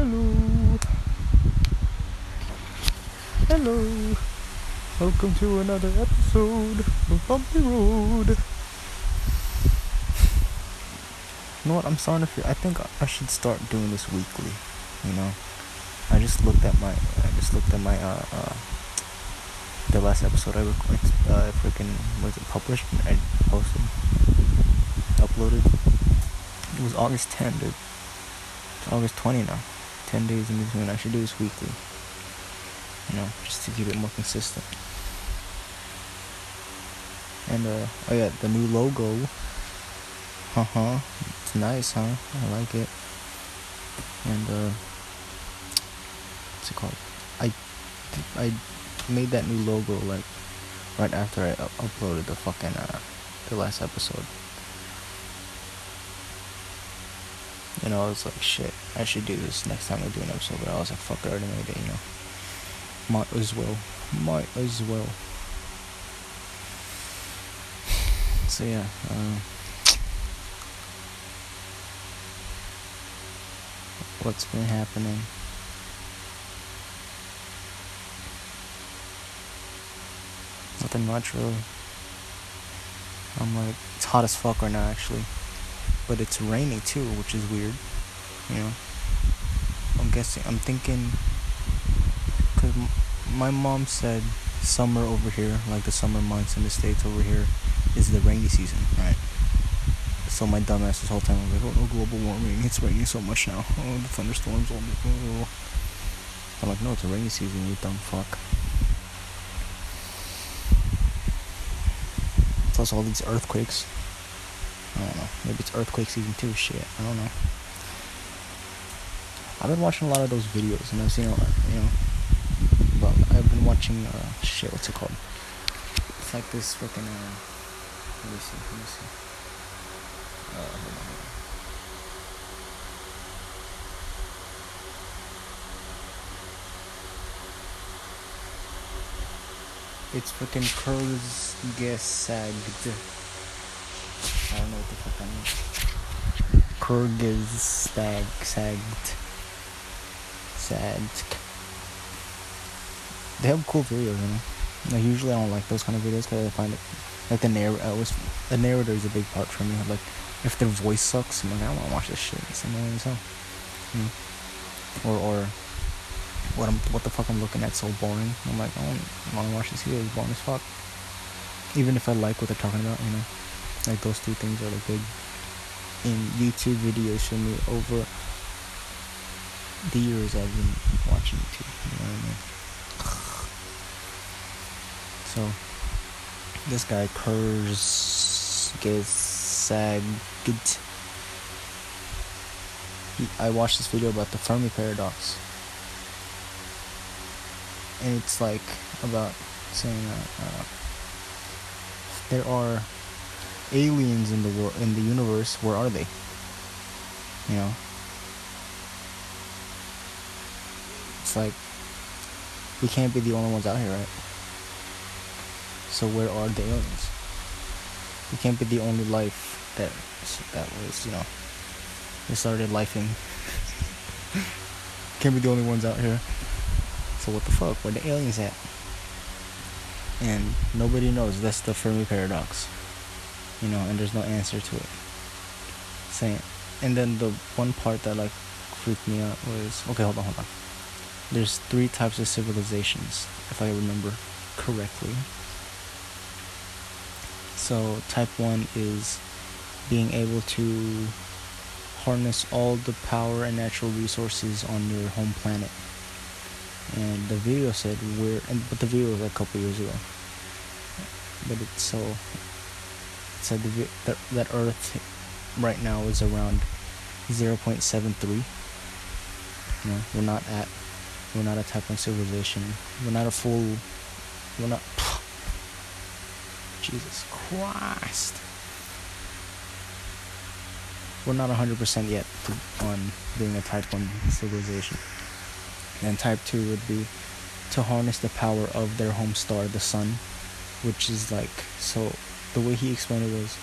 Hello. Hello. Welcome to another episode of Bumpy Road. You know what? I'm starting to feel. I think I should start doing this weekly. You know, I just looked at my. I just looked at my. Uh, uh the last episode I recorded. Uh, freaking was it published? I posted, uploaded. It was August 10, dude. It's August 20 now. 10 days in between. I should do this weekly. You know, just to keep it more consistent. And, uh, oh yeah, the new logo. Uh huh. It's nice, huh? I like it. And, uh, what's it called? I, I made that new logo, like, right after I uploaded the fucking, uh, the last episode. You know, I was like, shit, I should do this next time I do an episode. But I was like, fuck, I already made it, you know. Might as well. Might as well. So yeah, uh, what's been happening? Nothing much really. I'm like, it's hot as fuck right now actually. But it's raining too, which is weird. You know? I'm guessing, I'm thinking, because my mom said summer over here, like the summer months in the States over here, is the rainy season, right? So my dumbass this whole time was like, oh no, global warming, it's raining so much now. Oh, the thunderstorms, all oh. I'm like, no, it's a rainy season, you dumb fuck. Plus all these earthquakes. I don't know. Maybe it's earthquake season too. Shit, I don't know. I've been watching a lot of those videos, and I've seen a lot. You know, well, I've been watching. Uh, shit, what's it called? It's like this freaking. Uh, let me see. Let me see. Uh, hold on, hold on. It's freaking Kurzgesagt. I don't know what the fuck sagged. They have cool videos, you know. Like usually I don't like those kind of videos because I find it like the narrator. Uh, I always the narrator is a big part for me. Like if their voice sucks, I'm like I don't want to watch this shit. It's annoying as hell. Know? Or or what I'm what the fuck I'm looking at so boring. I'm like I don't want to watch this video. It's boring as fuck. Even if I like what they're talking about, you know. Like those two things are like big in YouTube videos for me over the years I've been watching YouTube. You know what I mean? So this guy Kurz. He, I watched this video about the Fermi paradox, and it's like about saying that uh, there are aliens in the world in the universe where are they? You know? It's like we can't be the only ones out here right? So where are the aliens? We can't be the only life that that was you know they started lifing can't be the only ones out here. So what the fuck? Where the aliens at? And nobody knows. That's the fermi paradox you know, and there's no answer to it. Saying, and then the one part that like freaked me out was okay. Hold on, hold on. There's three types of civilizations, if I remember correctly. So type one is being able to harness all the power and natural resources on your home planet. And the video said we're, and but the video was a couple years ago. But it's so said the, that, that Earth right now is around 0.73. You know, we're not at we're not a type one civilization. We're not a full. We're not. Jesus Christ. We're not 100% yet on being a type 1 civilization. And type 2 would be to harness the power of their home star, the sun, which is like so the way he explained it was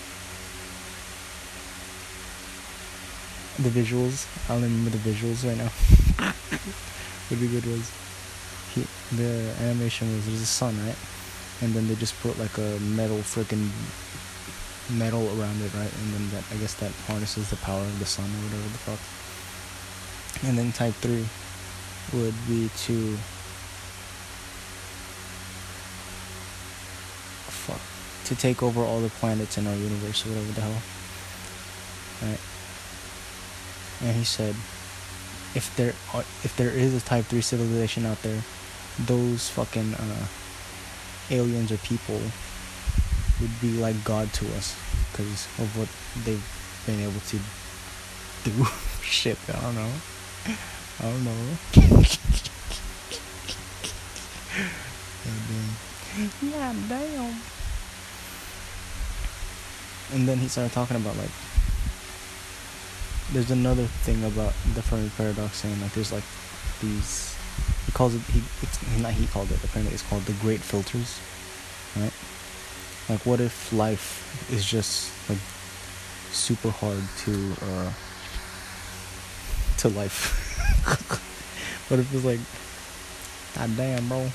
the visuals. I don't remember the visuals right now. Would be good was, he, the animation was there's a sun, right? And then they just put like a metal freaking metal around it, right? And then that I guess that harnesses the power of the sun or whatever the fuck. And then type three would be to fuck to take over all the planets in our universe or whatever the hell. Right. And he said if there are, if there is a type 3 civilization out there, those fucking uh, aliens or people would be like God to us because of what they've been able to do. Shit, I don't know. I don't know. yeah, damn. And then he started talking about like there's another thing about the Fermi paradox saying like there's like these he calls it he it's not he called it apparently it's called the great filters right? Like what if life is just like super hard to uh to life? What if it's like god damn bro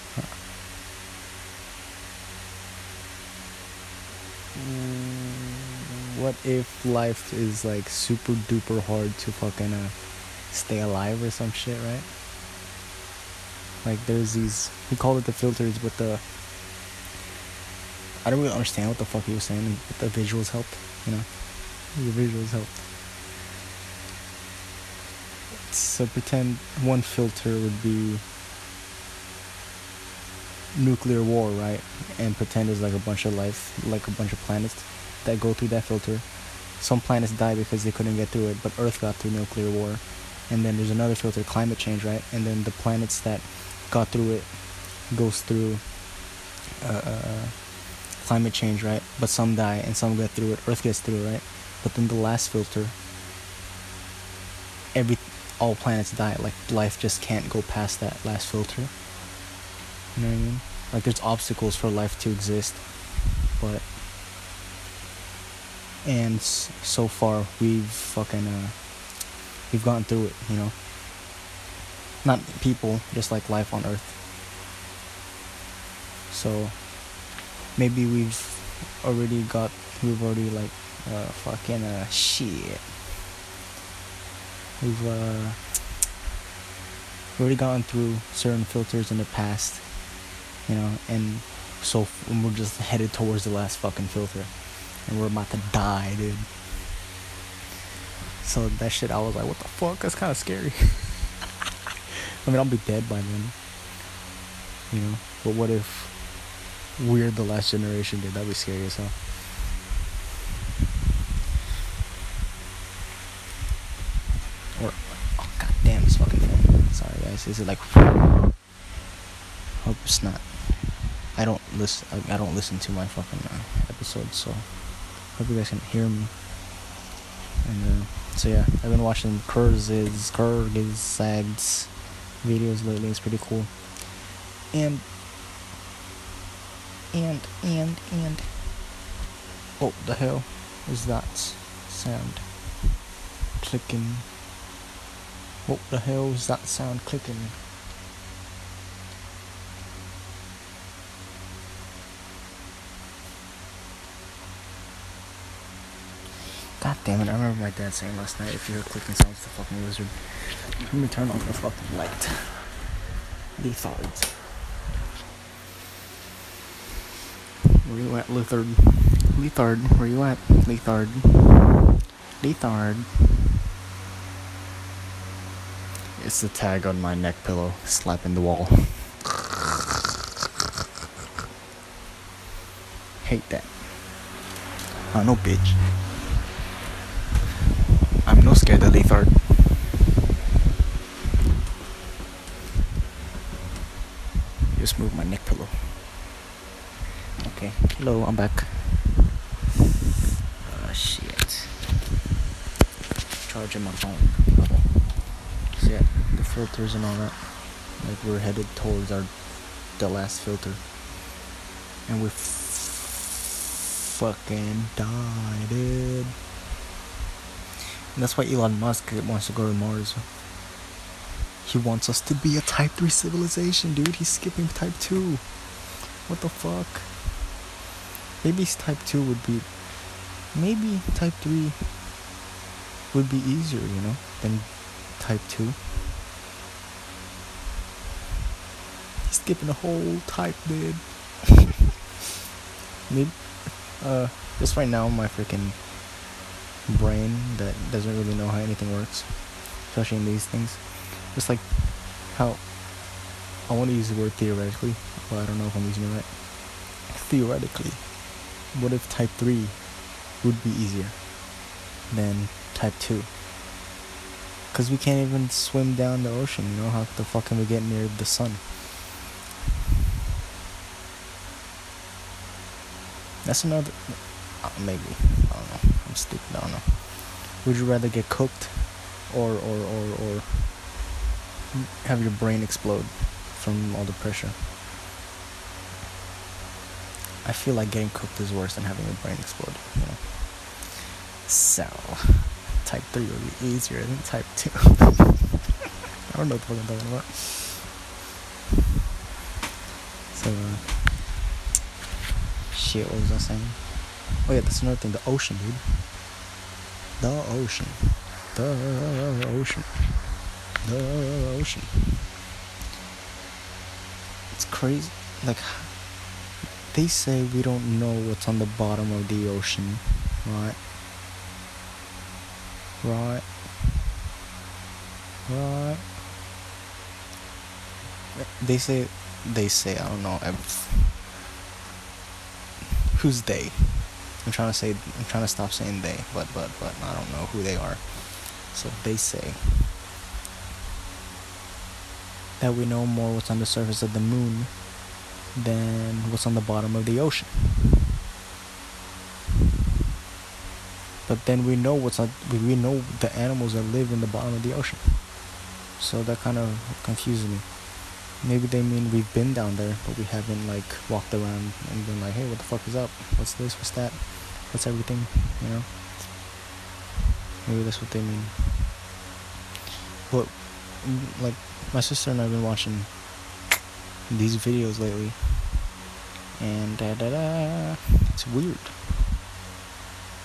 what if life is like super duper hard to fucking uh, stay alive or some shit, right? Like there's these he called it the filters but the I don't really understand what the fuck he was saying, but the visuals helped, you know. The visuals helped. So pretend one filter would be nuclear war, right? And pretend there's like a bunch of life, like a bunch of planets that go through that filter. Some planets die because they couldn't get through it, but Earth got through nuclear war. And then there's another filter, climate change, right? And then the planets that got through it goes through uh, uh, climate change, right? But some die and some get through it. Earth gets through, right? But then the last filter, every all planets die. Like life just can't go past that last filter. You know what I mean? Like there's obstacles for life to exist, but and so far we've fucking uh, we've gone through it you know? Not people just like life on earth. So maybe we've already got we've already like uh, fucking uh, shit. We've uh already gone through certain filters in the past you know and so we're just headed towards the last fucking filter and we're about to die, dude. So that shit, I was like, what the fuck? That's kind of scary. I mean, I'll be dead by then. You know? But what if we're the last generation, dude? That'd be scary as hell. Or, oh god damn, this fucking phone. Sorry guys, is it like? Hope it's not. I don't listen. I don't listen to my fucking uh, episodes, so hope you guys can hear me. And uh, so yeah, I've been watching Kurz's Kurzgesagt's videos lately. It's pretty cool. And and and and what the hell is that sound clicking? What the hell is that sound clicking? God damn it, I remember my dad saying last night if you hear clicking sounds, the fucking wizard. Let me turn on the fucking light. Lethards. Where you at, Lethard? Lethard, where you at? Lethard. Lethard. It's the tag on my neck pillow, slapping the wall. Hate that. I know, bitch. Scared of Lethard. Just move my neck pillow. Okay. Hello, I'm back. Oh shit. Charging my phone. So yeah, the filters and all that. Like we're headed towards our the last filter. And we fucking died, dude. And that's why Elon Musk wants to go to Mars. He wants us to be a Type 3 civilization, dude. He's skipping Type 2. What the fuck? Maybe Type 2 would be. Maybe Type 3 would be easier, you know, than Type 2. He's skipping a whole type, dude. Maybe. Uh, just right now, my freaking brain that doesn't really know how anything works, especially in these things. Just like how I want to use the word theoretically, but I don't know if I'm using it right. Theoretically, what if type 3 would be easier than type 2? Because we can't even swim down the ocean, you know? How the fuck can we get near the sun? That's another. Uh, maybe. I'm stupid. I don't know. Would you rather get cooked or, or, or, or have your brain explode from all the pressure? I feel like getting cooked is worse than having your brain explode, you know? So, type 3 would be easier than type 2. I don't know what I'm talking about. So, uh, shit, what was I saying? Oh yeah, that's another thing, the ocean, dude. The ocean. The ocean. The ocean. It's crazy. Like, they say we don't know what's on the bottom of the ocean, right? Right. Right. They say, they say, I don't know. I've, who's they? I'm trying to say I'm trying to stop saying they, but but but I don't know who they are. So they say that we know more what's on the surface of the moon than what's on the bottom of the ocean. But then we know what's on, we know the animals that live in the bottom of the ocean. So that kind of confuses me. Maybe they mean we've been down there, but we haven't like walked around and been like, hey, what the fuck is up? What's this? What's that? What's everything? You know? Maybe that's what they mean. But mm, like my sister and I've been watching these videos lately, and da da da, it's weird.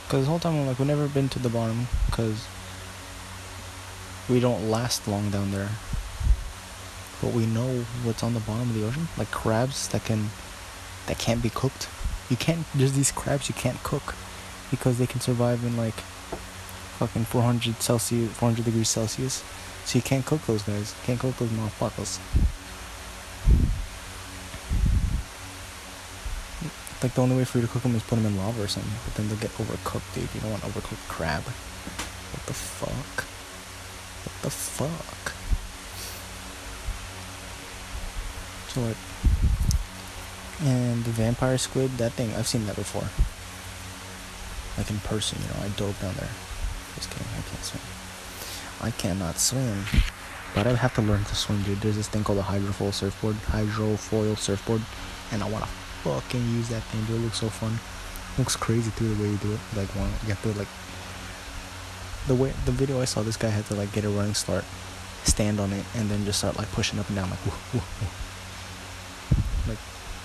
Cause the whole time I'm like, we've never been to the bottom, cause we don't last long down there but we know what's on the bottom of the ocean like crabs that can that can't be cooked. You can't there's these crabs you can't cook because they can survive in like fucking 400 celsius 400 degrees celsius. So you can't cook those guys. You can't cook those motherfuckers. Like the only way for you to cook them is put them in lava or something but then they'll get overcooked dude. You don't want overcooked crab. What the fuck? What the fuck And the vampire squid, that thing, I've seen that before. Like in person, you know, I dove down there. Just kidding, I can't swim. I cannot swim. But I have to learn to swim, dude. There's this thing called a hydrofoil surfboard. Hydrofoil surfboard. And I want to fucking use that thing, dude. It looks so fun. Looks crazy, too, the way you do it. Like, one, you have to, like, the way, the video I saw, this guy had to, like, get a running start, stand on it, and then just start, like, pushing up and down, like, whoo, whoo like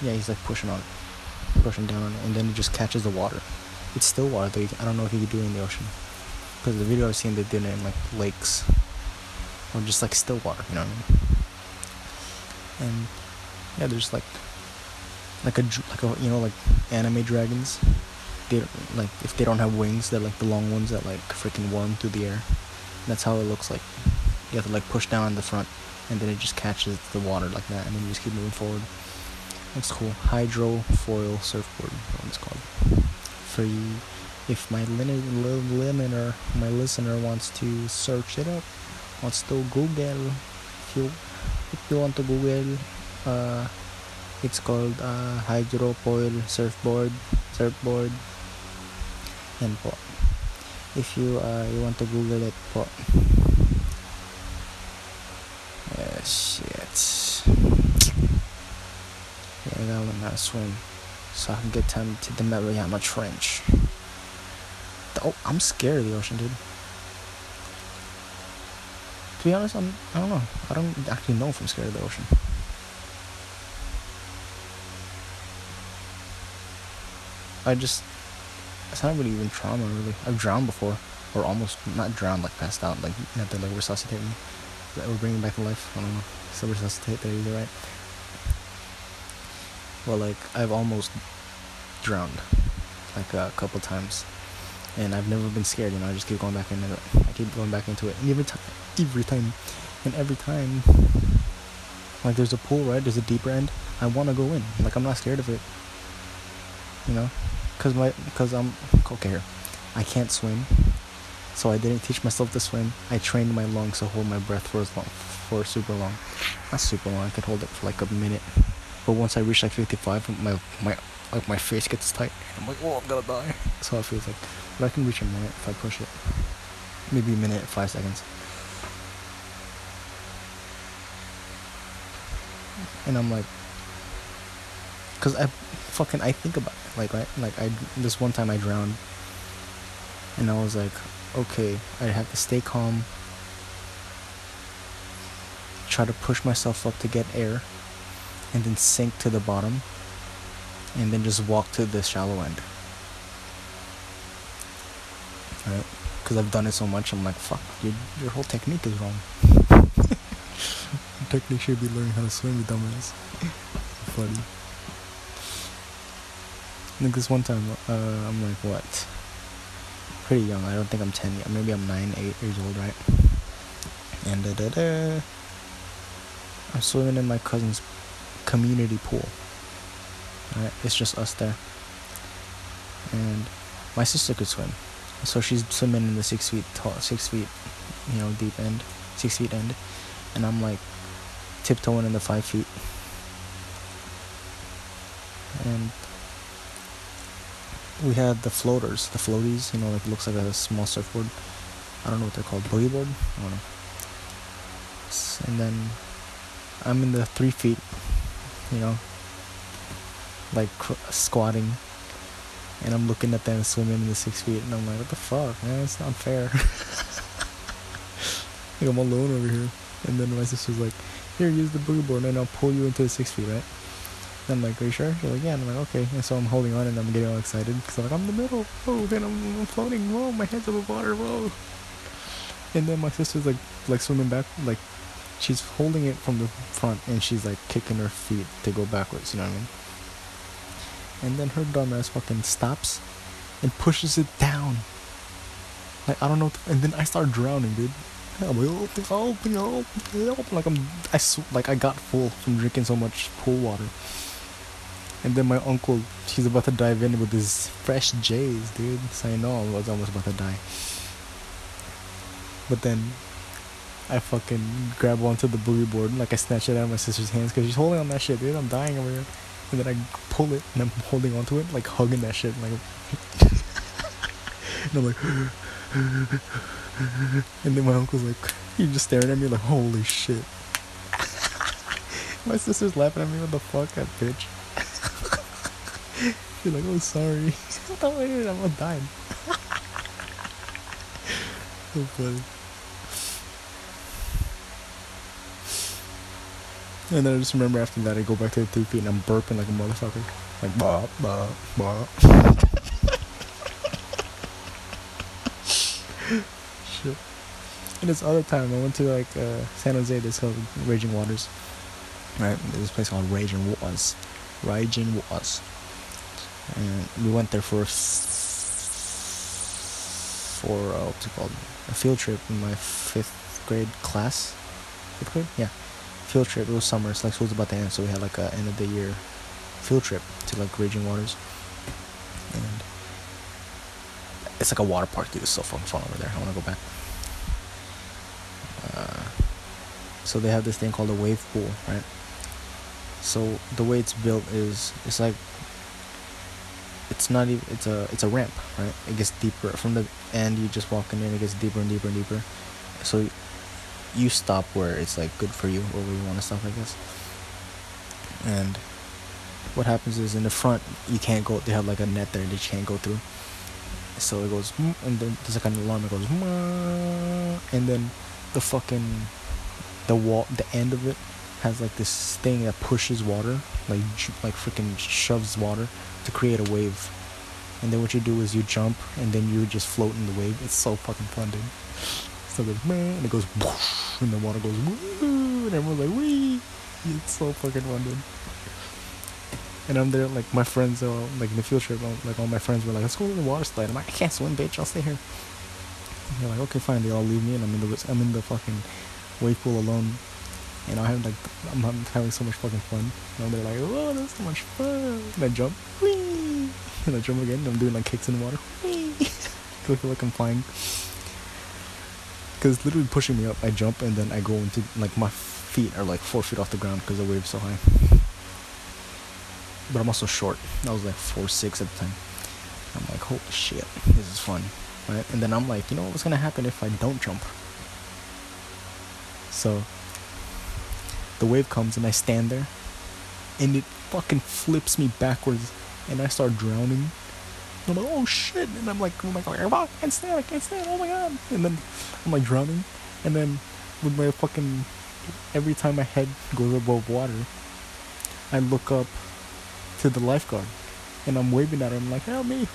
yeah he's like pushing on pushing down and then it just catches the water. It's still water though. I don't know if you could do it in the ocean. Because the video i've seen they did it in like lakes. Or just like still water you know what i mean? And yeah there's like like a like a you know like anime dragons. They like if they don't have wings they're like the long ones that like freaking worm through the air. That's how it looks like. You have to like push down in the front and then it just catches the water like that and then you just keep moving forward Looks cool. Hydrofoil surfboard. What it's called. For you, if my listener, my listener wants to search it up, wants to Google, if you if you want to Google, uh, it's called uh, hydrofoil surfboard, surfboard, and po. If you uh, you want to Google it po. Uh, shit. To swim so I can get time to the Mariana Trench. Oh, I'm scared of the ocean, dude. To be honest, I'm I don't know. I don't actually know if I'm scared of the ocean. I just it's not really even trauma really. I've drowned before. Or almost not drowned, like passed out, like have to like resuscitate me. That we're bringing back to life. I don't know. Still resuscitate, there either right. Well like I've almost drowned like a couple times. And I've never been scared, you know, I just keep going back into it. I keep going back into it. And every time every time and every time like there's a pool, right? There's a deeper end. I wanna go in. Like I'm not scared of it. You know? Cause my cause I'm okay here. I can't swim. So I didn't teach myself to swim. I trained my lungs to hold my breath for as long for super long. Not super long, I could hold it for like a minute. But once I reach like fifty five my my like my face gets tight. I'm like, oh, I'm gonna die. That's how it feels like. But I can reach a minute if I push it. Maybe a minute, five seconds. And I'm like, cause I fucking I think about it. Like right, like I this one time I drowned, and I was like, okay, I have to stay calm. Try to push myself up to get air, and then sink to the bottom and then just walk to the shallow end. Right? Because I've done it so much, I'm like, fuck, your, your whole technique is wrong. technique should be learning how to swim, you dumbass. funny. I think this one time, uh, I'm like, what? Pretty young. I don't think I'm 10 yet. Maybe I'm 9, 8 years old, right? And da da da. I'm swimming in my cousin's community pool. Right? It's just us there. And my sister could swim, so she's swimming in the six feet tall, six feet, you know, deep end, six feet end, and I'm like tiptoeing in the five feet. And we had the floaters, the floaties, you know, like it looks like a small surfboard. I don't know what they're called, boogie board. I don't know. And then I'm in the three feet, you know, like cr- squatting, and I'm looking at them swimming in the six feet, and I'm like, what the fuck, man? It's not fair. like I'm alone over here, and then my sister's like, here, use the boogie board, and I'll pull you into the six feet, right? And I'm like, are you sure? She's like, yeah. And I'm like, okay. And so I'm holding on, and I'm getting all excited because I'm like, I'm in the middle. Oh, then I'm, I'm floating. Whoa, my head's above water. Whoa. And then my sister's like, like swimming back, like she's holding it from the front, and she's like kicking her feet to go backwards. You know what I mean? and then her dumbass fucking stops and pushes it down. Like I don't know, and then I start drowning, dude. I'm like, help, help, help. Like I'm, I sw- like I got full from drinking so much pool water. And then my uncle, he's about to dive in with his fresh J's, dude. So I know I was almost about to die. But then I fucking grab onto the boogie board, and like I snatch it out of my sister's hands because she's holding on that shit, dude. I'm dying over here and then I pull it and I'm holding onto it, like hugging that shit, like, and I'm like, and then my uncle's like, he's just staring at me like, holy shit. my sister's laughing at me, what the fuck, that bitch. She's like, oh, sorry. I'm gonna die. so funny. And then I just remember after that, I go back to the three feet and I'm burping like a motherfucker. Like, bop, bop, bop. Shit. And this other time, I went to like uh, San Jose, this called Raging Waters. Right? There's this place called Raging Waters. Raging Waters. And we went there for, for uh, what's it called? A field trip in my fifth grade class. Fifth grade? Yeah field trip. It was summer. It's like school's about to end, so we had like a end of the year field trip to like Raging Waters, and it's like a water park. Dude, it's so fun over there. I want to go back. Uh, so they have this thing called a wave pool, right? So the way it's built is it's like it's not even it's a it's a ramp, right? It gets deeper from the end. You just walk in, and it gets deeper and deeper and deeper. So you stop where it's like good for you or where you want to stop, I guess. And what happens is in the front you can't go. They have like a net there that you can't go through. So it goes, mm, and then there's like an alarm. It goes, mm, and then the fucking the wall, the end of it has like this thing that pushes water, like like freaking shoves water to create a wave. And then what you do is you jump, and then you just float in the wave. It's so fucking fun, dude. So it goes, man, and it goes, whoosh, and the water goes, woo, and everyone's like, wee. It's so fucking dude. And I'm there, like my friends are like in the field trip. Like all my friends were like, "Let's go to the water slide." I'm like, "I can't swim, bitch. I'll stay here." And they're like, "Okay, fine." They all leave me, and I'm in the I'm in the fucking wave pool alone. And I have like I'm, I'm having so much fucking fun. And they're like, "Oh, that's so much fun!" And I jump, whee, and I jump again. And I'm doing like kicks in the water. I feel like I'm flying. Cause literally pushing me up. I jump and then I go into like my feet are like four feet off the ground because the wave's so high but I'm also short. I was like four six at the time. I'm like, holy shit, this is fun, right? And then I'm like, you know what's gonna happen if I don't jump? So the wave comes and I stand there, and it fucking flips me backwards, and I start drowning. And I'm like, oh shit, and I'm like, I'm like, oh, I can't stand, I can't stand, oh my god, and then I'm like drowning, and then with my fucking every time my head goes above water, I look up to the lifeguard. And I'm waving at him like, help me,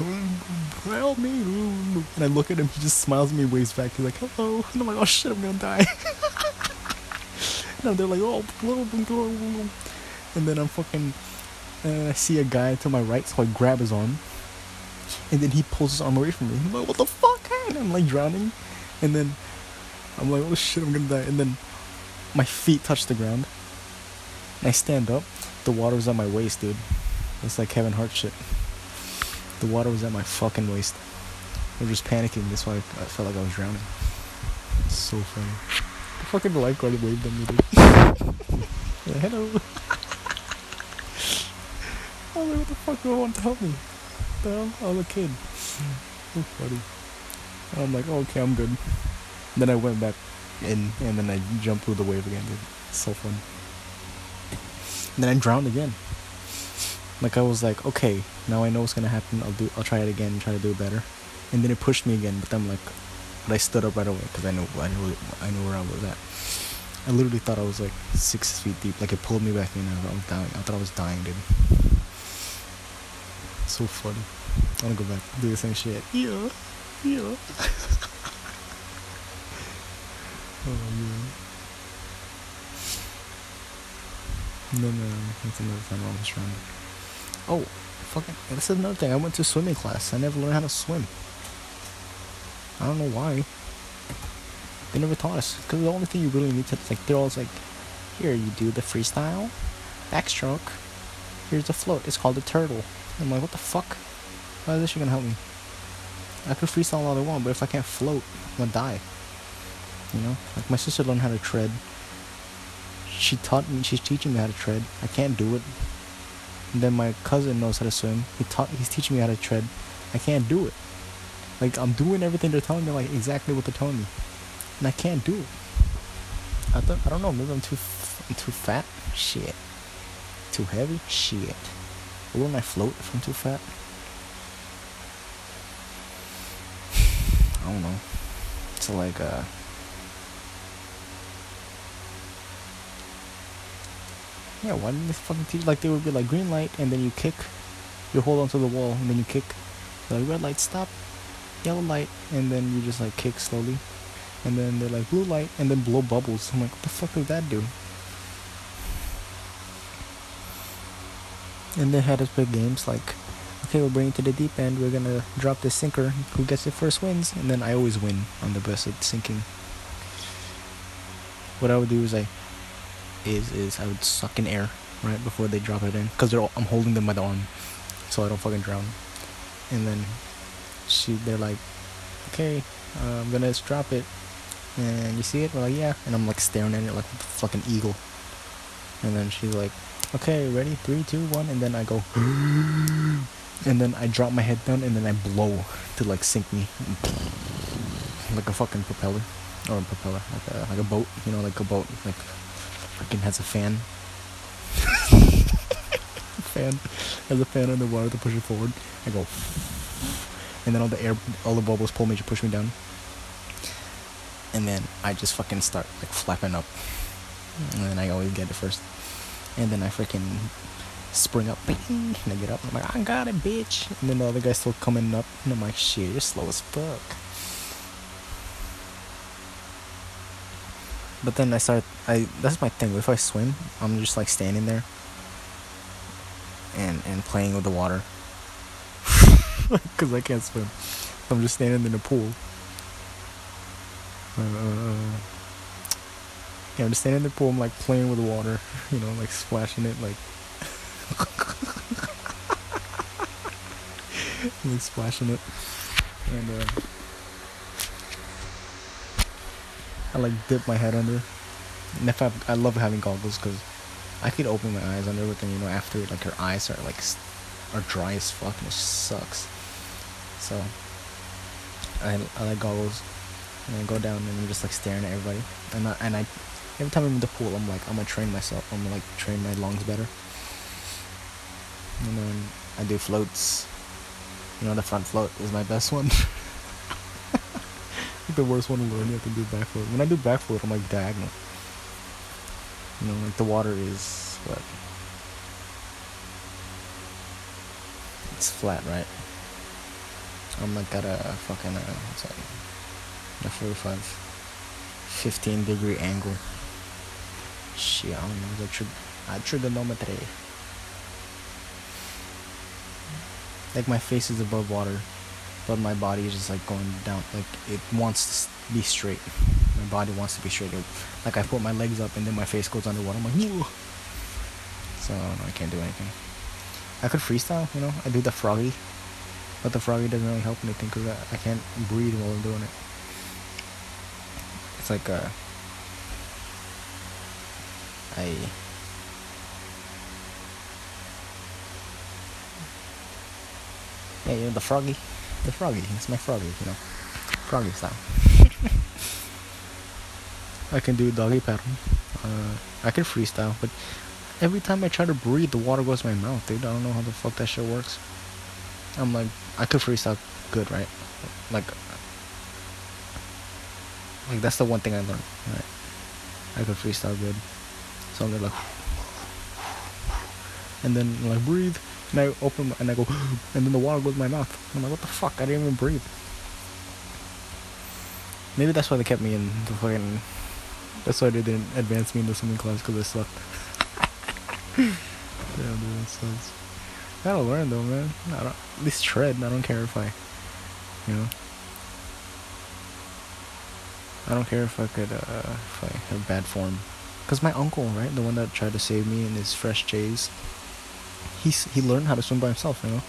help me. And I look at him, he just smiles at me, waves back. He's like, hello. And I'm like, oh shit, I'm gonna die. and they're like, oh, and then I'm fucking, and I see a guy to my right, so I grab his arm. And then he pulls his arm away from me. I'm like, what the fuck? And I'm like drowning. And then I'm like, oh shit, I'm gonna die. And then my feet touch the ground. And I stand up. The water was at my waist, dude. It's like Kevin Hart shit. The water was at my fucking waist. I was just panicking. That's why I, felt like I was drowning. It's so funny. The fucking lifeguard waved at me, dude. hello. I was like, what the fuck do I want to help me? The hell? I was a kid. Hmm. So funny. And I'm like, oh, okay, I'm good. Then I went back in, and then I jumped through the wave again, dude. It's so fun. And then I drowned again. Like I was like, okay, now I know what's gonna happen. I'll do. I'll try it again try to do it better. And then it pushed me again. But I'm like, but I stood up right away because I knew I knew I knew where I was at. I literally thought I was like six feet deep. Like it pulled me back in. I was dying. I thought I was dying, dude. So funny. I wanna go back do the same shit. Yeah, yeah. oh yeah. No, no, that's another time I was stranded. Oh, fucking. This is another thing. I went to swimming class. I never learned how to swim. I don't know why. They never taught us. Because the only thing you really need to, like, they're always like, here, you do the freestyle, backstroke, here's the float. It's called a turtle. I'm like, what the fuck? Why is this shit gonna help me? I could freestyle all I want, but if I can't float, I'm gonna die. You know? Like, my sister learned how to tread. She taught me, she's teaching me how to tread. I can't do it. And then my cousin knows how to swim. He taught. He's teaching me how to tread. I can't do it. Like I'm doing everything they're telling me, like exactly what they're telling me, and I can't do it. I thought I don't know. Maybe I'm too I'm too fat. Shit. Too heavy. Shit. Wouldn't I float if I'm too fat? I don't know. It's like uh Yeah, why didn't they fucking teach? Like they would be like green light, and then you kick, you hold onto the wall, and then you kick. Like red light, stop, yellow light, and then you just like kick slowly, and then they're like blue light, and then blow bubbles. I'm like, what the fuck does that do? And they had us play games like, okay, we'll bring you to the deep end. We're gonna drop the sinker. Who gets it first wins. And then I always win. I'm the best at sinking. What I would do is I is is I would suck in air right before they drop it in because I'm holding them by the arm so I don't fucking drown. And then she they're like, okay, uh, I'm gonna drop it, and you see it? We're like, yeah, and I'm like staring at it like a fucking eagle. And then she's like, okay, ready, three, two, one, and then I go, and then I drop my head down, and then I blow to like sink me, like a fucking propeller, or a propeller, like a like a boat, you know, like a boat, like freaking has a fan. fan has a fan on the water to push it forward. I go, and then all the air, all the bubbles pull me to push me down. and then I just fucking start like flapping up, and then I always get it first, and then I freaking spring up, and I get up, I'm like, I got it, bitch, and then the other guy's still coming up, and I'm like, shit, you're slow as fuck. But then I start, I that's my thing. If I swim, I'm just like standing there and and playing with the water because I can't swim. I'm just standing in the pool. Uh, yeah, I'm just standing in the pool. I'm like playing with the water, you know, like splashing it, like, like splashing it, and uh, I like dip my head under. And if I, I love having goggles because I could open my eyes under, but then you know after like your eyes are like are dry as fuck and it sucks. So I I like goggles and I go down and I'm just like staring at everybody and I, and I every time I'm in the pool I'm like I'm gonna train myself I'm gonna like train my lungs better. And then I do floats. You know the front float is my best one. the worst one to learn. You to do back float. When I do back float, I'm like diagonal. You know, like the water is what? It's flat, right? I'm like at a fucking uh, what's that? A 45, 15 degree angle. Shit, I don't know. The tri- trigonometry. Like my face is above water, but my body is just like going down. Like it wants to be straight. My body wants to be straight. Like I put my legs up and then my face goes underwater. I'm like, Whoa. so I don't know. I can't do anything. I could freestyle, you know. I do the froggy, but the froggy doesn't really help anything because I, I can't breathe while I'm doing it. It's like uh, Yeah, you know the froggy, the froggy. It's my froggy, you know, froggy style. I can do doggy pattern. Uh, I can freestyle, but every time I try to breathe, the water goes in my mouth, dude. I don't know how the fuck that shit works. I'm like, I could freestyle good, right? Like, like that's the one thing I learned, right? I could freestyle good, so I'm like, and then like breathe, and I open and I go, and then the water goes in my mouth. I'm like, what the fuck? I didn't even breathe. Maybe that's why they kept me in the fucking that's why they didn't advance me into swimming class because I sucked. yeah, dude, that sucks. Gotta learn though, man. I don't, at least tread. I don't care if I, you know. I don't care if I could, uh, if I have bad form. Cause my uncle, right, the one that tried to save me in his fresh J's, he's he learned how to swim by himself, you know.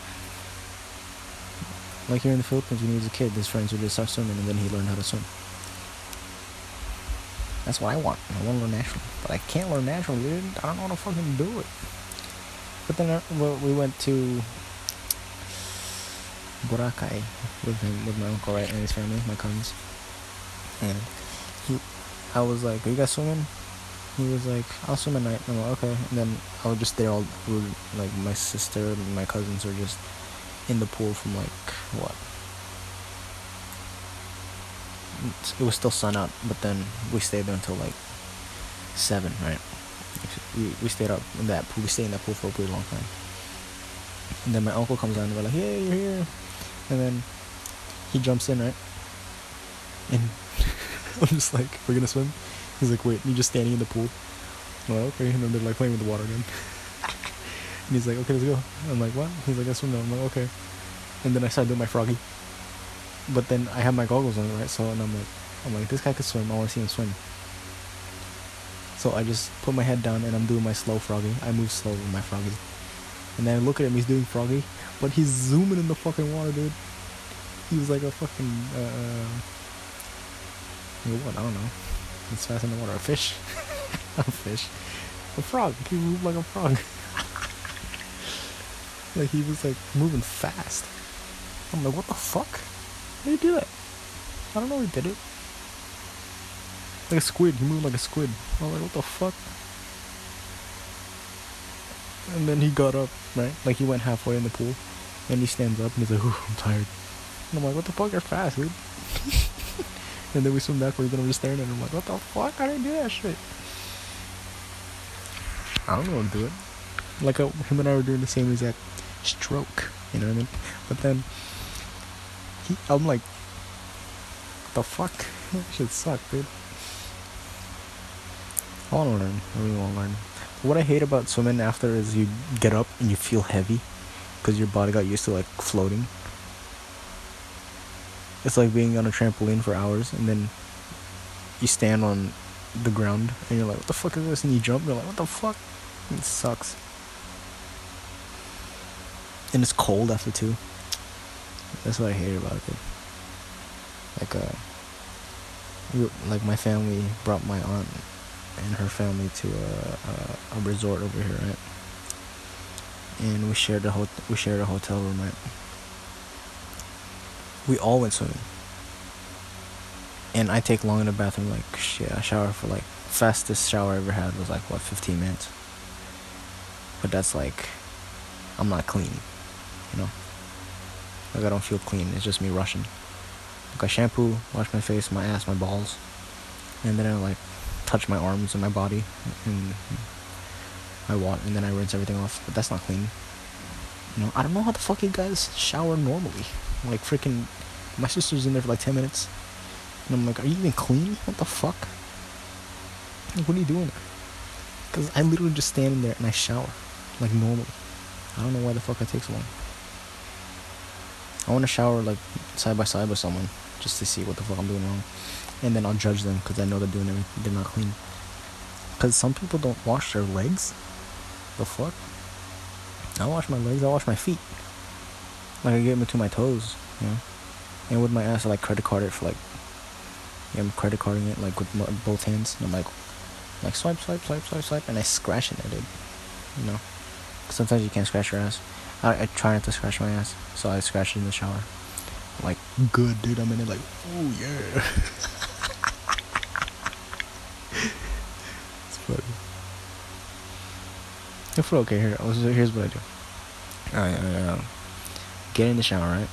Like here in the Philippines, when he was a kid, his friends would just start swimming, and then he learned how to swim. That's what I want. I want to learn naturally. But I can't learn naturally, dude. I don't know how to fucking do it. But then uh, well, we went to Boracay with him, with my uncle, right, and his family, my cousins. And he, I was like, "Are you guys swimming?" He was like, "I'll swim at night." I'm like, "Okay." And then I was just there all, like my sister and my cousins were just in the pool from like what it was still sun up, but then we stayed there until like seven, right? We we stayed up in that pool. We stayed in that pool for a pretty long time. And then my uncle comes on and we're like, "Hey, you're here!" And then he jumps in, right? And I'm just like, "We're gonna swim." He's like, "Wait, you're just standing in the pool." I'm like, "Okay." And then they're like playing with the water again. and he's like, "Okay, let's go." I'm like, "What?" He's like, "I swim now." I'm like, "Okay." And then I started doing my froggy but then I have my goggles on, right? So and I'm like, I'm like, this guy could swim. I want to see him swim. So I just put my head down and I'm doing my slow froggy. I move slow with my froggy. And then I look at him, he's doing froggy, but he's zooming in the fucking water, dude. He was like a fucking, uh, what? I don't know. He's fast in the water. A fish? a fish. A frog. He moved like a frog. like he was like moving fast. I'm like, what the fuck? How do you do that? I don't know he did it. Like a squid. He moved like a squid. I'm like, what the fuck? And then he got up, right? Like he went halfway in the pool. And he stands up and he's like, Ooh, I'm tired. And I'm like, what the fuck? You're fast, dude. and then we swim backwards, and I'm just staring at him like, what the fuck? I didn't do that shit. I don't know how to do it. Like, uh, him and I were doing the same exact stroke, you know what I mean? But then, he, I'm like, the fuck? That shit suck, dude. I want to learn. I really want to learn. What I hate about swimming after is you get up and you feel heavy because your body got used to like floating. It's like being on a trampoline for hours and then you stand on the ground and you're like, what the fuck is this? And you jump, you're like, what the fuck? It sucks. And it's cold after too. That's what I hate about it. Like uh, like my family brought my aunt and her family to a, a, a resort over here, right? And we shared a ho- we shared a hotel room, right? We all went swimming. And I take long in the bathroom, like shit. I shower for like fastest shower I ever had was like what 15 minutes. But that's like, I'm not clean, you know. Like I don't feel clean. It's just me rushing. Like I shampoo, wash my face, my ass, my balls, and then I like touch my arms and my body and my water, and then I rinse everything off. But that's not clean. You know, I don't know how the fuck you guys shower normally. Like freaking, my sister's in there for like ten minutes, and I'm like, are you even clean? What the fuck? Like, what are you doing there? Cause I literally just stand in there and I shower, like normally. I don't know why the fuck it takes so long. I want to shower like side by side with someone just to see what the fuck I'm doing wrong, and then I'll judge them because I know they're doing everything. They're not clean. Because some people don't wash their legs. The fuck? I wash my legs. I wash my feet. Like I get them to my toes, you know. And with my ass, I like credit card it for like. Yeah, I'm credit carding it like with both hands. And I'm like, like swipe, swipe, swipe, swipe, swipe, and I scratch it, dude. You know. sometimes you can't scratch your ass. I, I try not to scratch my ass, so I scratch it in the shower. Like good, dude. I'm in it like, oh yeah. it's funny. If we're okay here, here's what I do. I uh, get in the shower, right?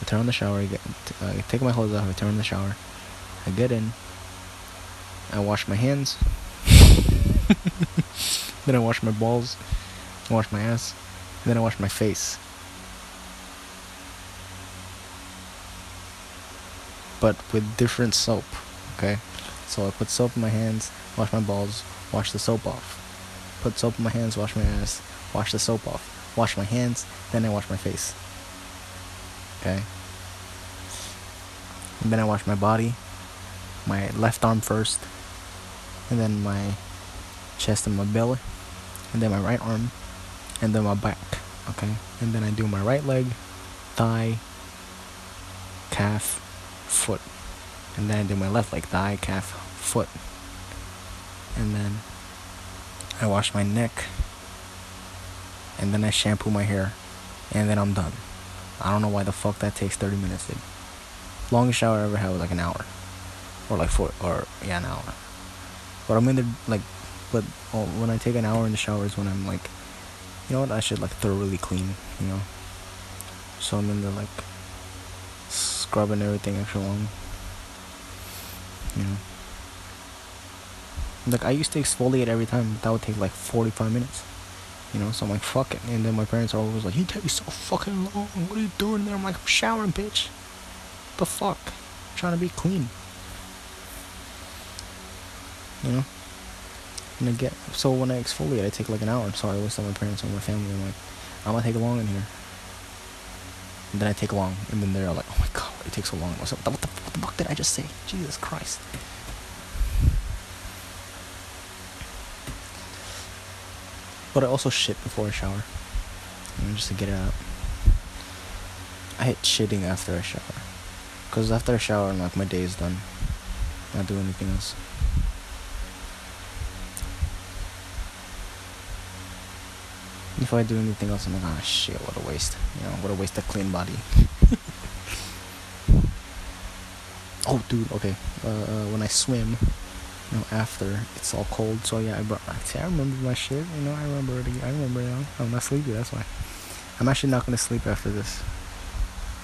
I turn on the shower. I get, I uh, take my clothes off. I turn on the shower. I get in. I wash my hands. then I wash my balls. I wash my ass. And then I wash my face. But with different soap. Okay? So I put soap in my hands, wash my balls, wash the soap off. Put soap in my hands, wash my ass, wash the soap off. Wash my hands, then I wash my face. Okay? And then I wash my body, my left arm first, and then my chest and my belly, and then my right arm, and then my back. Okay? And then I do my right leg, thigh, calf, foot. And then I do my left leg, thigh, calf, foot. And then I wash my neck. And then I shampoo my hair. And then I'm done. I don't know why the fuck that takes 30 minutes, dude. Longest shower I ever had was like an hour. Or like four, or yeah, an hour. But I'm in the, like, but oh, when I take an hour in the shower is when I'm like, you know what, I should like thoroughly clean, you know? So I'm in the like, scrubbing everything extra long. You know? Like I used to exfoliate every time, that would take like 45 minutes. You know, so I'm like, fuck it. And then my parents are always like, you take so fucking long. What are you doing there? I'm like, I'm showering, bitch. The fuck? I'm trying to be clean. You know? And I get, so when I exfoliate, I take like an hour. So I always tell my parents and my family, I'm like, I'm gonna take long in here. And then I take long. And then they're like, oh my god, it takes so long? What the, what the fuck did I just say? Jesus Christ. But I also shit before I shower. Just to get it out. I hate shitting after I shower. Because after I shower, like, my day is done. Not do anything else. If I do anything else, I'm like, ah, shit, what a waste. You know, what a waste of clean body. oh, dude, okay. Uh, uh, when I swim, you know, after it's all cold. So yeah, I brought. See, I remember my shit. You know, I remember it. I remember. You know, I'm not sleepy. That's why. I'm actually not gonna sleep after this.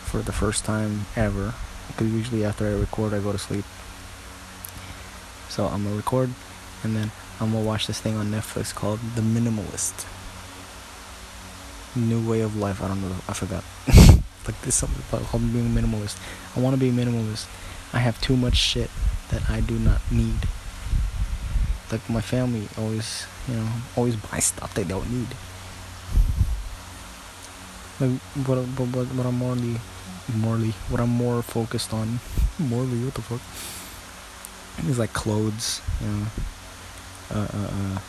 For the first time ever, because usually after I record, I go to sleep. So I'm gonna record, and then I'm gonna watch this thing on Netflix called The Minimalist. New way of life. I don't know. I forgot. like this something called being a minimalist. I want to be a minimalist. I have too much shit that I do not need. Like my family always, you know, always buy stuff they don't need. Like what, what, what, what I'm morally, morally, what I'm more focused on, morally, what the fuck, is like clothes, you know, uh, uh, uh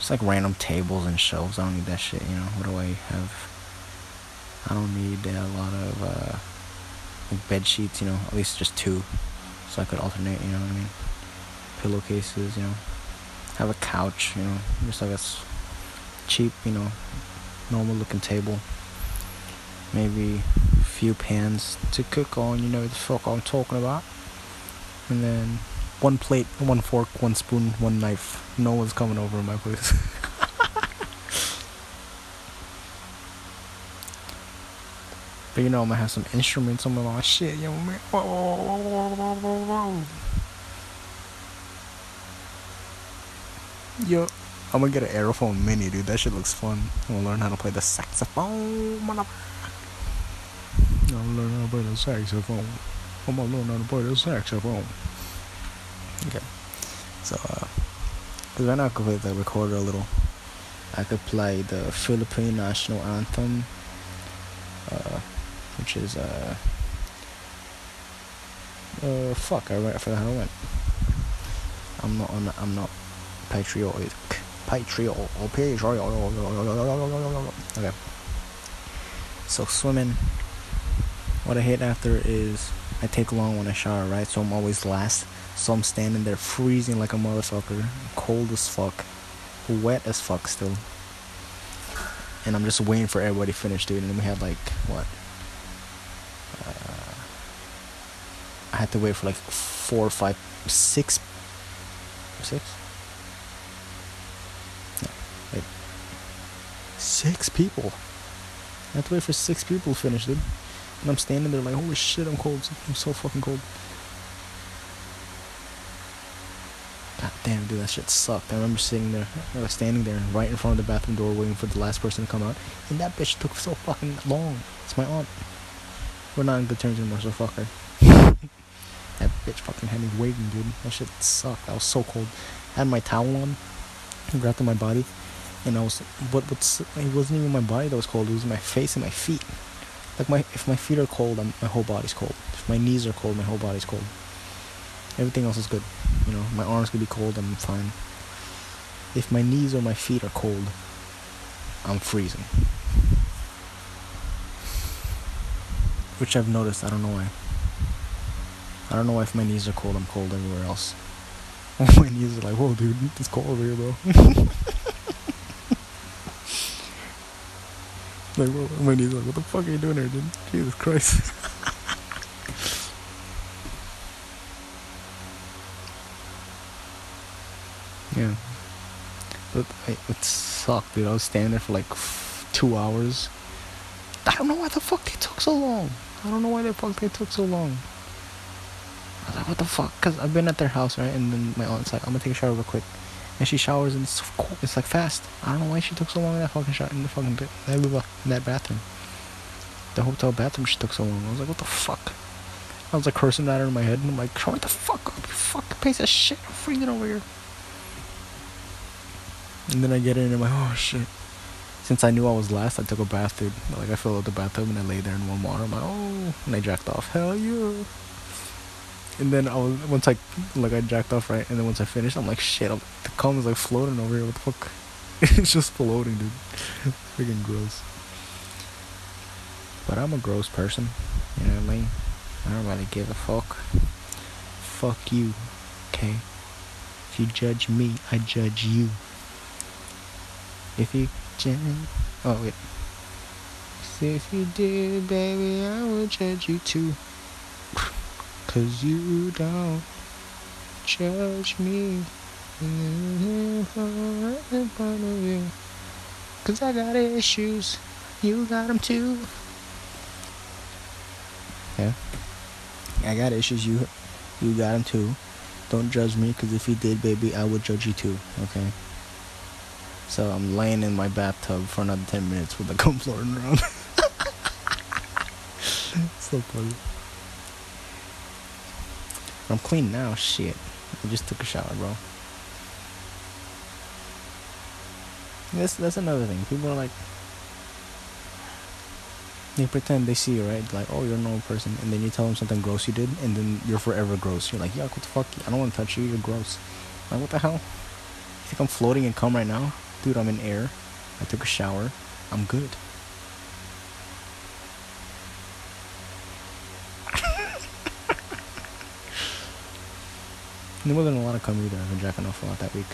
just like random tables and shelves. I don't need that shit. You know, what do I have? I don't need a lot of uh, like bed sheets. You know, at least just two, so I could alternate. You know what I mean? Pillowcases. You know, have a couch. You know, just like a cheap. You know, normal looking table. Maybe a few pans to cook on. You know the fuck I'm talking about. And then one plate, one fork, one spoon, one knife. No one's coming over in my place. but you know, I'm gonna have some instruments. on my shit, yo, man. Yo, I'm gonna get an Aerophone Mini, dude. That shit looks fun. I'm gonna learn how to play the saxophone. I'm gonna learn how to play the saxophone. I'm gonna learn how to play the saxophone. Okay. So, uh, because right now I could play the recorder a little. I could play the Philippine national anthem, uh, which is, uh, uh, fuck, I, I forgot how it went. I'm not, not, I'm not patriotic. Patriot, patriot. Okay. So swimming, what I hate after is I take long when I shower, right? So I'm always last. So I'm standing there freezing like a motherfucker, cold as fuck, wet as fuck still. And I'm just waiting for everybody to finish, dude. And then we had like, what? Uh, I had to wait for like four, five, six, six? No, wait. Six people. I had to wait for six people to finish, dude. And I'm standing there like, holy shit, I'm cold. I'm so fucking cold. God damn, dude, that shit sucked. I remember sitting there, was standing there right in front of the bathroom door waiting for the last person to come out. And that bitch took so fucking long. It's my aunt. We're not in good terms anymore, so fuck her. that bitch fucking had me waiting, dude. That shit sucked. I was so cold. I had my towel on, wrapped on my body, and I was, but what's, it wasn't even my body that was cold, it was my face and my feet. Like my, if my feet are cold, I'm, my whole body's cold. If my knees are cold, my whole body's cold. Everything else is good. You know, my arms could be cold, I'm fine. If my knees or my feet are cold, I'm freezing. Which I've noticed, I don't know why. I don't know why if my knees are cold, I'm cold everywhere else. my knees are like, whoa dude, it's cold over here, bro. like, my knees like, what the fuck are you doing here, dude? Jesus Christ. Yeah. But I, it sucked, dude. I was standing there for like two hours. I don't know why the fuck they took so long. I don't know why the fuck they took so long. I was like, what the fuck? Because I've been at their house, right? And then my aunt's like, I'm gonna take a shower real quick. And she showers and it's, it's like fast. I don't know why she took so long in that fucking shower, in the fucking in that bathroom. The hotel bathroom she took so long. I was like, what the fuck? I was like cursing at her in my head and I'm like, shut the fuck up, you fucking piece of shit. I'm freezing over here. And then I get in and I'm like, oh shit. Since I knew I was last, I took a bath, dude. Like I filled up the bathtub and I lay there in warm water. I'm like, oh, and I jacked off. Hell yeah. And then I was once I like I jacked off right, and then once I finished, I'm like, shit. I'm, the cum is like floating over here. What the fuck? it's just floating, dude. Freaking gross. But I'm a gross person. You know what I mean? I don't really give a fuck. Fuck you, okay? If you judge me, I judge you. If you judge, oh wait. If you did, baby, I would judge you too. Cause you don't judge me. Mm-hmm. Cause I got issues, you got them too. Yeah. I got issues. You, you got them too. Don't judge me, cause if you did, baby, I would judge you too. Okay. So I'm laying in my bathtub for another ten minutes with the cum floating around. so funny. I'm clean now. Shit. I just took a shower, bro. That's that's another thing. People are like, they pretend they see you, right? Like, oh, you're a normal person, and then you tell them something gross you did, and then you're forever gross. You're like, yuck, what the fuck? I don't want to touch you. You're gross. Like, what the hell? You think I'm floating in cum right now, dude? I'm in air. I took a shower. I'm good. There wasn't a lot of cum either. I've been jacking off a lot that week.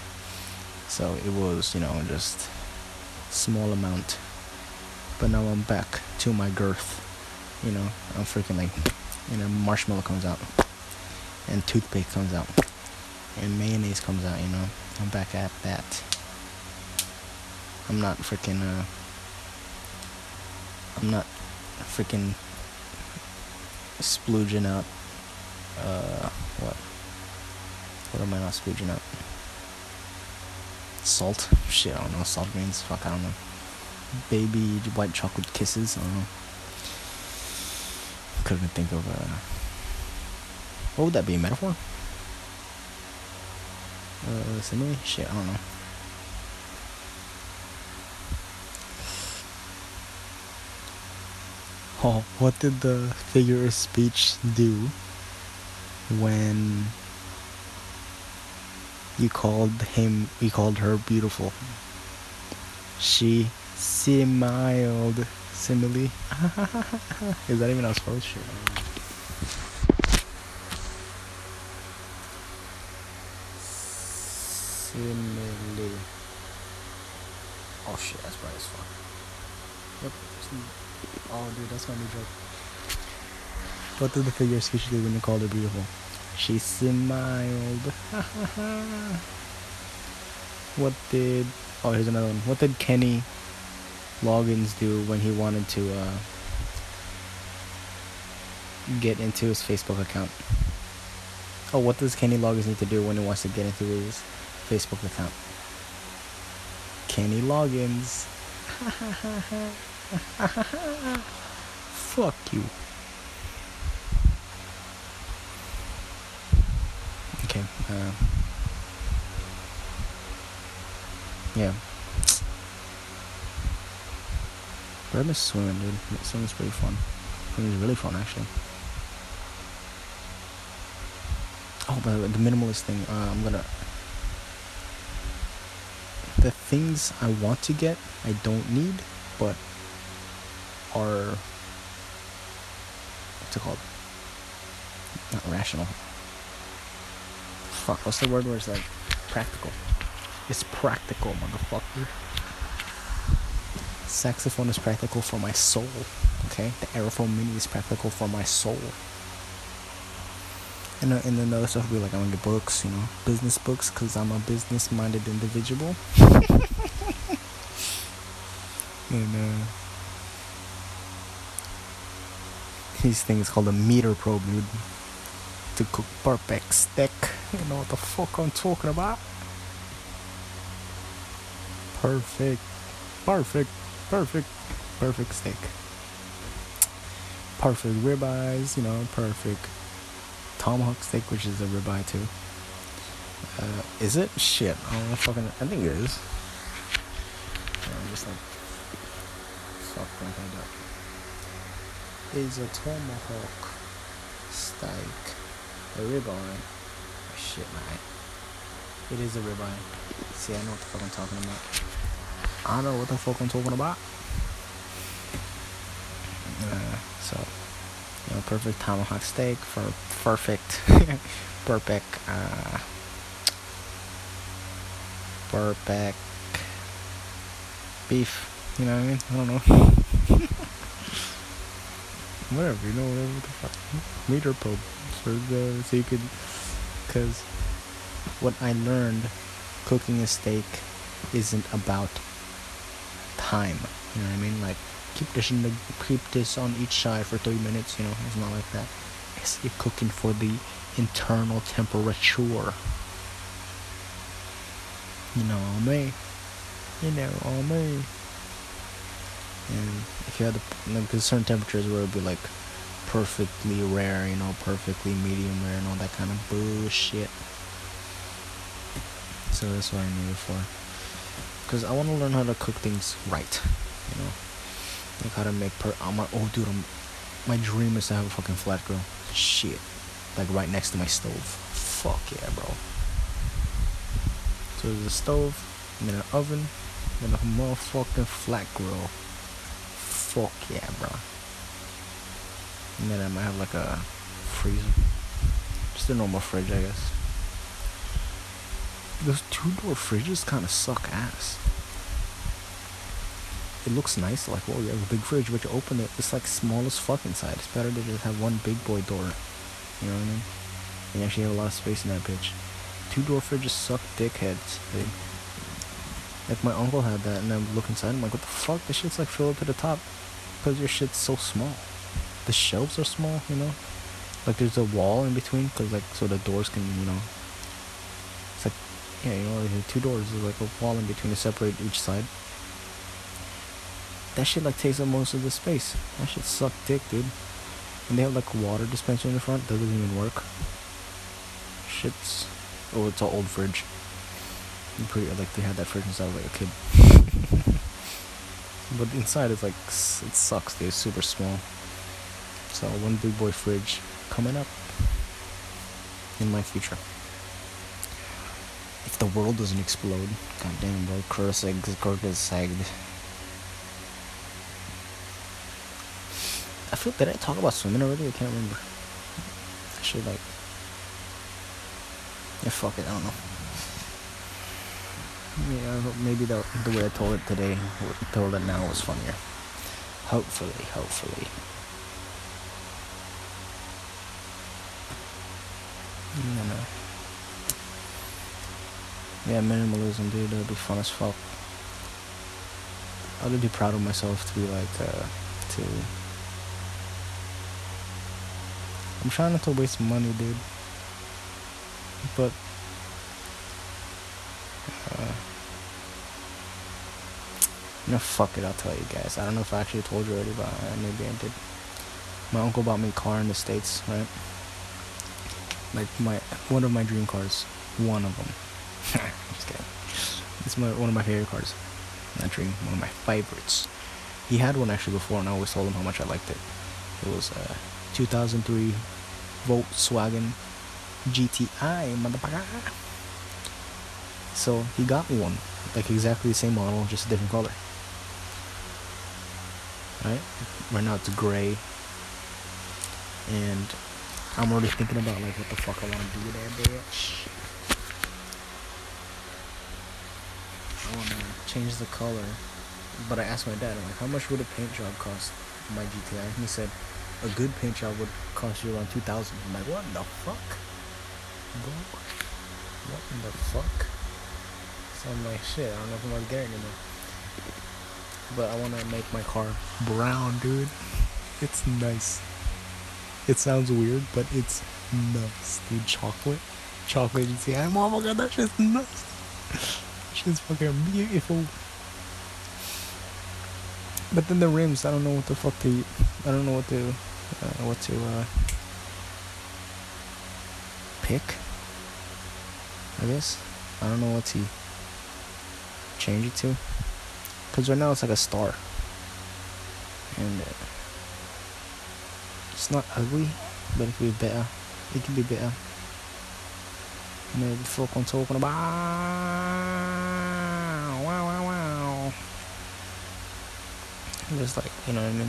So it was, you know, just small amount. But now I'm back to my girth. You know, I'm freaking like, you know, marshmallow comes out, and toothpaste comes out, and mayonnaise comes out. You know, I'm back at that. I'm not freaking. Uh, I'm not freaking splooging out. Uh, what? What am I not splooging out? Salt? Shit, I don't know. Salt grains? Fuck, I don't know. Baby white chocolate kisses? I don't know. Couldn't even think of a. What would that be? A metaphor? Uh, simile? Shit, I don't know. Oh, what did the figure of speech do when you called him you called her beautiful. She smiled simile. Is that even how it's supposed shit simile. Oh shit that's bright as fuck yep oh dude that's my new joke. What did the figure speech do when you called her beautiful she smiled. what did. Oh, here's another one. What did Kenny Loggins do when he wanted to uh, get into his Facebook account? Oh, what does Kenny Loggins need to do when he wants to get into his Facebook account? Kenny Loggins. Fuck you. Okay. Uh, yeah. But I miss swimming, dude. Swimming's pretty fun. Swimming's really fun, actually. Oh, but the minimalist thing, uh, I'm gonna. The things I want to get, I don't need, but are. What's it called? Not rational fuck, what's the word where it's like practical? It's practical, motherfucker. Saxophone is practical for my soul. Okay? The Aerophone Mini is practical for my soul. And, uh, and then the other stuff will be like, I'm gonna get books, you know, business books, because I'm a business minded individual. and, uh, these things called a meter probe, dude to cook perfect steak. You know what the fuck I'm talking about? Perfect, perfect, perfect, perfect steak. Perfect ribeyes, you know, perfect tomahawk steak, which is a ribeye too. Uh, is it? Shit, I don't fucking. I think it is. I'm just like, fuck, thinking that. Is a tomahawk steak a ribeye. Shit, man. It is a ribeye. See, I know what the fuck I'm talking about. I don't know what the fuck I'm talking about. Uh, so, you know, perfect tomahawk steak for perfect, perfect, uh, perfect beef. You know what I mean? I don't know. whatever, you know, whatever the fuck. Meter probe for the so you could, because what I learned cooking a steak isn't about time. You know what I mean? Like keep this in the keep this on each side for three minutes. You know, it's not like that. It's you're cooking for the internal temperature. You know me. You know me. And if you had the there's certain temperatures where it'd be like perfectly rare, you know, perfectly medium rare and all that kind of bullshit. So that's what I need it for. Cause I want to learn how to cook things right, you know, like how to make per. I'm like, oh dude, I'm, my dream is to have a fucking flat grill. Shit, like right next to my stove. Fuck yeah, bro. So there's a stove, and then an oven, and a motherfucking flat grill. Fuck yeah, bro. And then I might have like a freezer. Just a normal fridge, I guess. Those two door fridges kind of suck ass. It looks nice, like, oh, you have a big fridge, but you open it, it's like small as fuck inside. It's better to just have one big boy door. You know what I mean? And you actually have a lot of space in that bitch. Two door fridges suck dickheads. Like, my uncle had that, and I look inside, I'm like, what the fuck? This shit's like filled to the top. Because your shit's so small the shelves are small, you know. Like there's a wall in between, cause like so the doors can, you know. It's like, yeah, you know, like two doors. There's like a wall in between to separate each side. That shit like takes up most of the space. That shit suck dick, dude. And they have like a water dispenser in the front. Doesn't even work. Shit's. Oh, it's an old fridge. I'm pretty like they had that fridge since I was like a kid. but inside it's like it sucks. It's super small. So one big boy fridge coming up in my future. If the world doesn't explode, goddamn bro, is sagged. I feel did I talk about swimming already? I can't remember. I should like Yeah fuck it, I don't know. Yeah, maybe the the way I told it today, told it now was funnier. Hopefully, hopefully. No. Yeah, minimalism, dude. That'd be fun as fuck. I would be proud of myself to be like, uh, to. I'm trying not to waste money, dude. But. Uh, no, fuck it, I'll tell you guys. I don't know if I actually told you already, but maybe I did. My uncle bought me a car in the States, right? Like my one of my dream cars. One of them. Just kidding. It's my one of my favorite cars. Not dream, one of my favorites. He had one actually before, and I always told him how much I liked it. It was uh, a 2003 Volkswagen GTI, motherfucker. So he got me one, like exactly the same model, just a different color. Right? Right now it's gray, and I'm already thinking about like what the fuck I want to do with that bitch. I want to change the color, but I asked my dad, I'm like, how much would a paint job cost my GTI? And he said, a good paint job would cost you around 2000 I'm like, what the fuck? Bro, what in the fuck? So I'm like, shit, I don't know if I'm gonna get it anymore. But I want to make my car brown, dude. It's nice. It sounds weird, but it's nuts, dude. Chocolate, chocolate. See, I'm oh my god, that shit's nuts. shit's fucking beautiful. But then the rims, I don't know what the fuck to. I don't know what to, uh, what to uh, pick. I guess I don't know what to change it to. Cause right now it's like a star, and. Uh, it's not ugly, but it could be better. It could be better. Maybe the fuck I'm talking about. Wow, wow, wow. Just like, you know what I mean?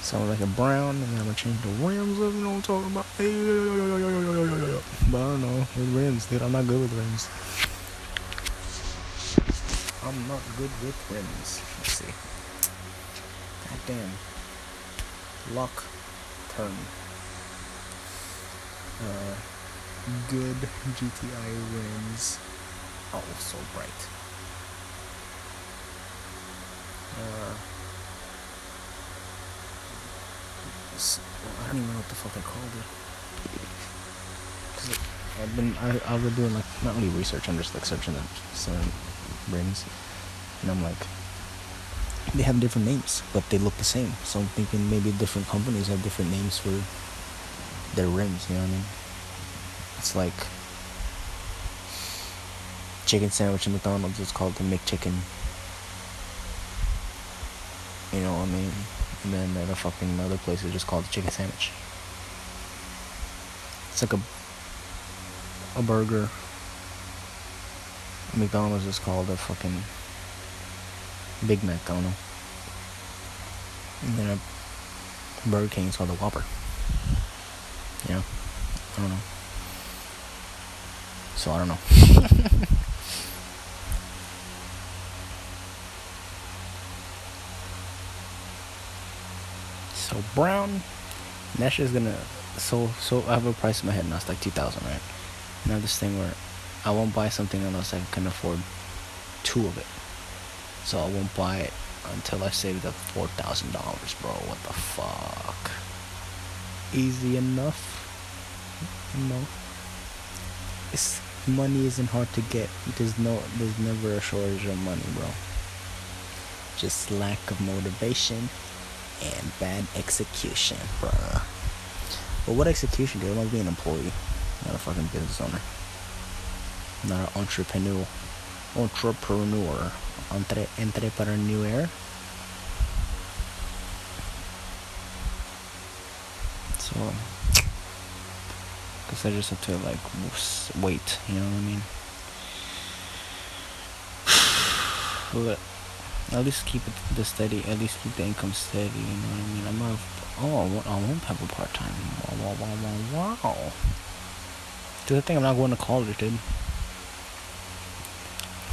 Sounds like a brown, and then I'm gonna change the rims up, you know what I'm talking about? But I don't know, with rims, dude, I'm not good with rims. I'm not good with rims. Let's see. God damn lock turn. Uh, good GTI rims. Oh, so bright. Uh, I don't even know what the fuck I called it. I've been I I've been doing like not really research. I'm just like searching the certain rings, and I'm like, they have different names, but they look the same. So I'm thinking maybe different companies have different names for their rims. You know what I mean? It's like chicken sandwich in McDonald's is called the McChicken. You know what I mean? And then at a fucking other place is just called the chicken sandwich. It's like a a burger. McDonald's is called a fucking Big Mac, I don't know. And then a Burger King is called a Whopper. Yeah. I don't know. So I don't know. so brown. That is gonna so so I have a price in my head now, it's like two thousand, right? Now this thing where I won't buy something unless I can afford two of it. So I won't buy it until I save the four thousand dollars, bro. What the fuck? Easy enough. No. It's money isn't hard to get. There's no there's never a shortage of money, bro. Just lack of motivation and bad execution, bro. But what execution, dude? I want to be an employee, not a fucking business owner. Not an entrepreneur. Entrepreneur. Entre entrepreneur. So, guess I just have to like wait. You know what I mean? But at least keep it the steady. At least keep the income steady. You know what I mean? I'm gonna. Oh, I won't, I won't have a part time. Wow, wow, wow, wow, wow. Dude, I think I'm not going to college, dude.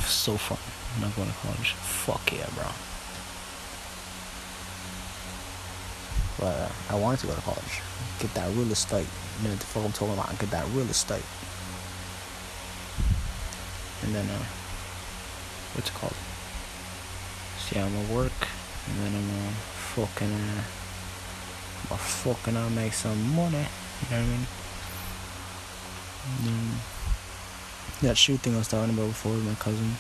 So fun. I'm not going to college. Fuck yeah, bro. But uh, I wanted to go to college. Get that real estate. Know what the fuck I'm talking about? Get that real estate. And then, uh, what's it called? See, I'm gonna work, and then I'm gonna fucking, uh, I'm gonna fucking uh, make some money. You know what I mean? And then, that shoe thing I was talking about before with my cousin.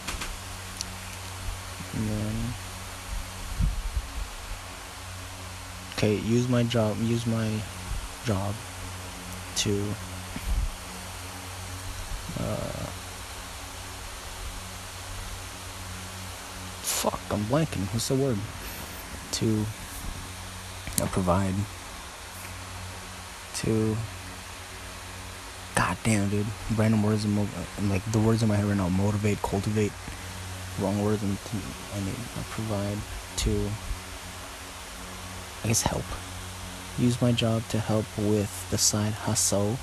Then, okay, use my job, use my job to, uh, fuck, I'm blanking. What's the word? To uh, provide. To. God damn, dude. Random words, mo- like the words in my head right now motivate, cultivate. Wrong words, and I need uh, provide to. I guess help. Use my job to help with the side hustle.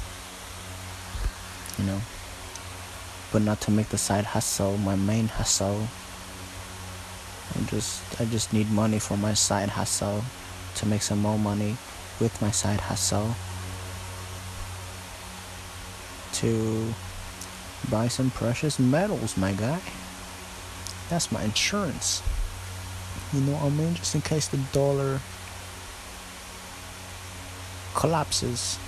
You know? But not to make the side hustle my main hustle. I just I just need money for my side hustle to make some more money with my side hustle to buy some precious metals, my guy. That's my insurance. You know what I mean? Just in case the dollar collapses.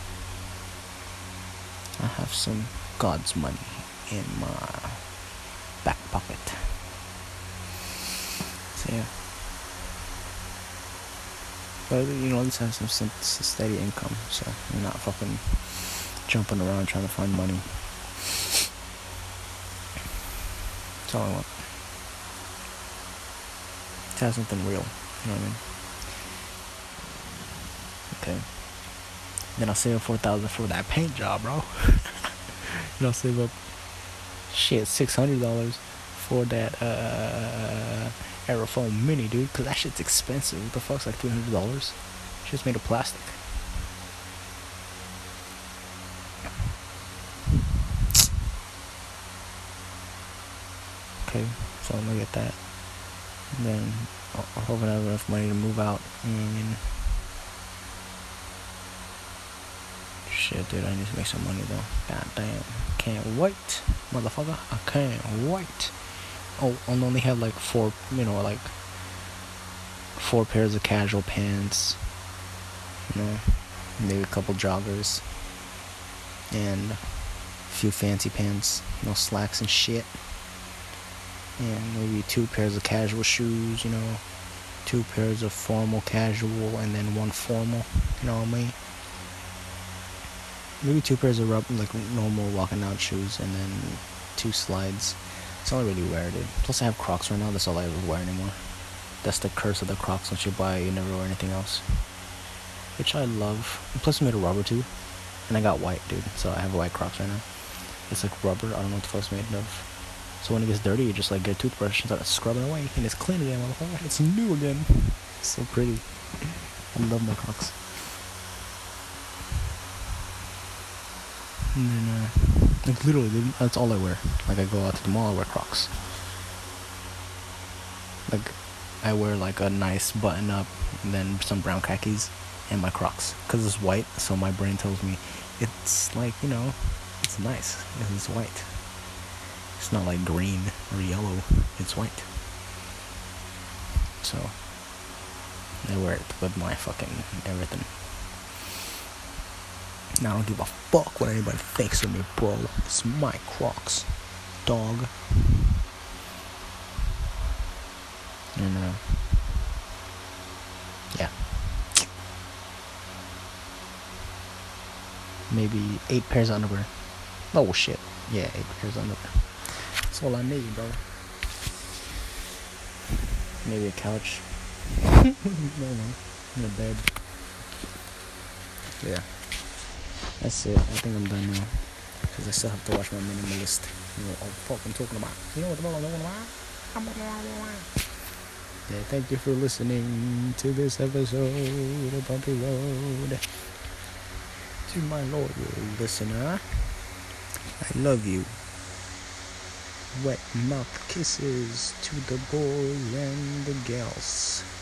I have some God's money in my back pocket. So yeah. But you know, at least have some, some steady income, so I'm not fucking jumping around trying to find money. That's all I want. To have something real, you know what I mean? Okay. Then I'll save up four thousand for that paint job, bro. and I'll save up shit six hundred dollars for that uh Aerophone Mini, dude, because that shit's expensive. What the fuck's like three hundred dollars? Shit's made of plastic. Okay, so I'm gonna get that. And then I'm hoping I have enough money to move out. And shit, dude, I need to make some money though. God damn, can't wait, motherfucker. I can't wait. Oh, I'll only have like four, you know, like four pairs of casual pants, You know, maybe a couple joggers and a few fancy pants, you know, slacks and shit. And maybe two pairs of casual shoes, you know, two pairs of formal casual and then one formal, you know what I mean? Maybe two pairs of rub like normal walking out shoes and then two slides. It's all I really wear, dude. Plus I have Crocs right now, that's all I ever wear anymore. That's the curse of the Crocs. Once you buy, you never wear anything else. Which I love. Plus, I made a rubber too. And I got white, dude. So I have white Crocs right now. It's like rubber. I don't know what the fuck it's made of. So when it gets dirty, you just like get a toothbrush and start scrubbing away, and it's clean again, motherfucker. It's new again. It's so pretty. I love my Crocs. And then, uh, like literally, that's all I wear. Like I go out to the mall, I wear Crocs. Like I wear like a nice button up and then some brown khakis and my Crocs because it's white. So my brain tells me it's like you know, it's nice it's white. It's not like green or yellow. It's white. So it with my fucking everything. Now I don't give a fuck what anybody thinks of me, bro. It's my Crocs, dog. And uh, yeah, maybe eight pairs of underwear. Oh shit, yeah, eight pairs of underwear. All I need, bro. Maybe a couch. no, no, in a bed. Yeah, that's it. I think I'm done now because I still have to watch my minimalist. You know, what the fuck I'm talking about. You know what the fuck I'm talking about? Yeah, thank you for listening to this episode of Bumpy Road. To my loyal listener, I love you. Wet mouth kisses to the boys and the gals.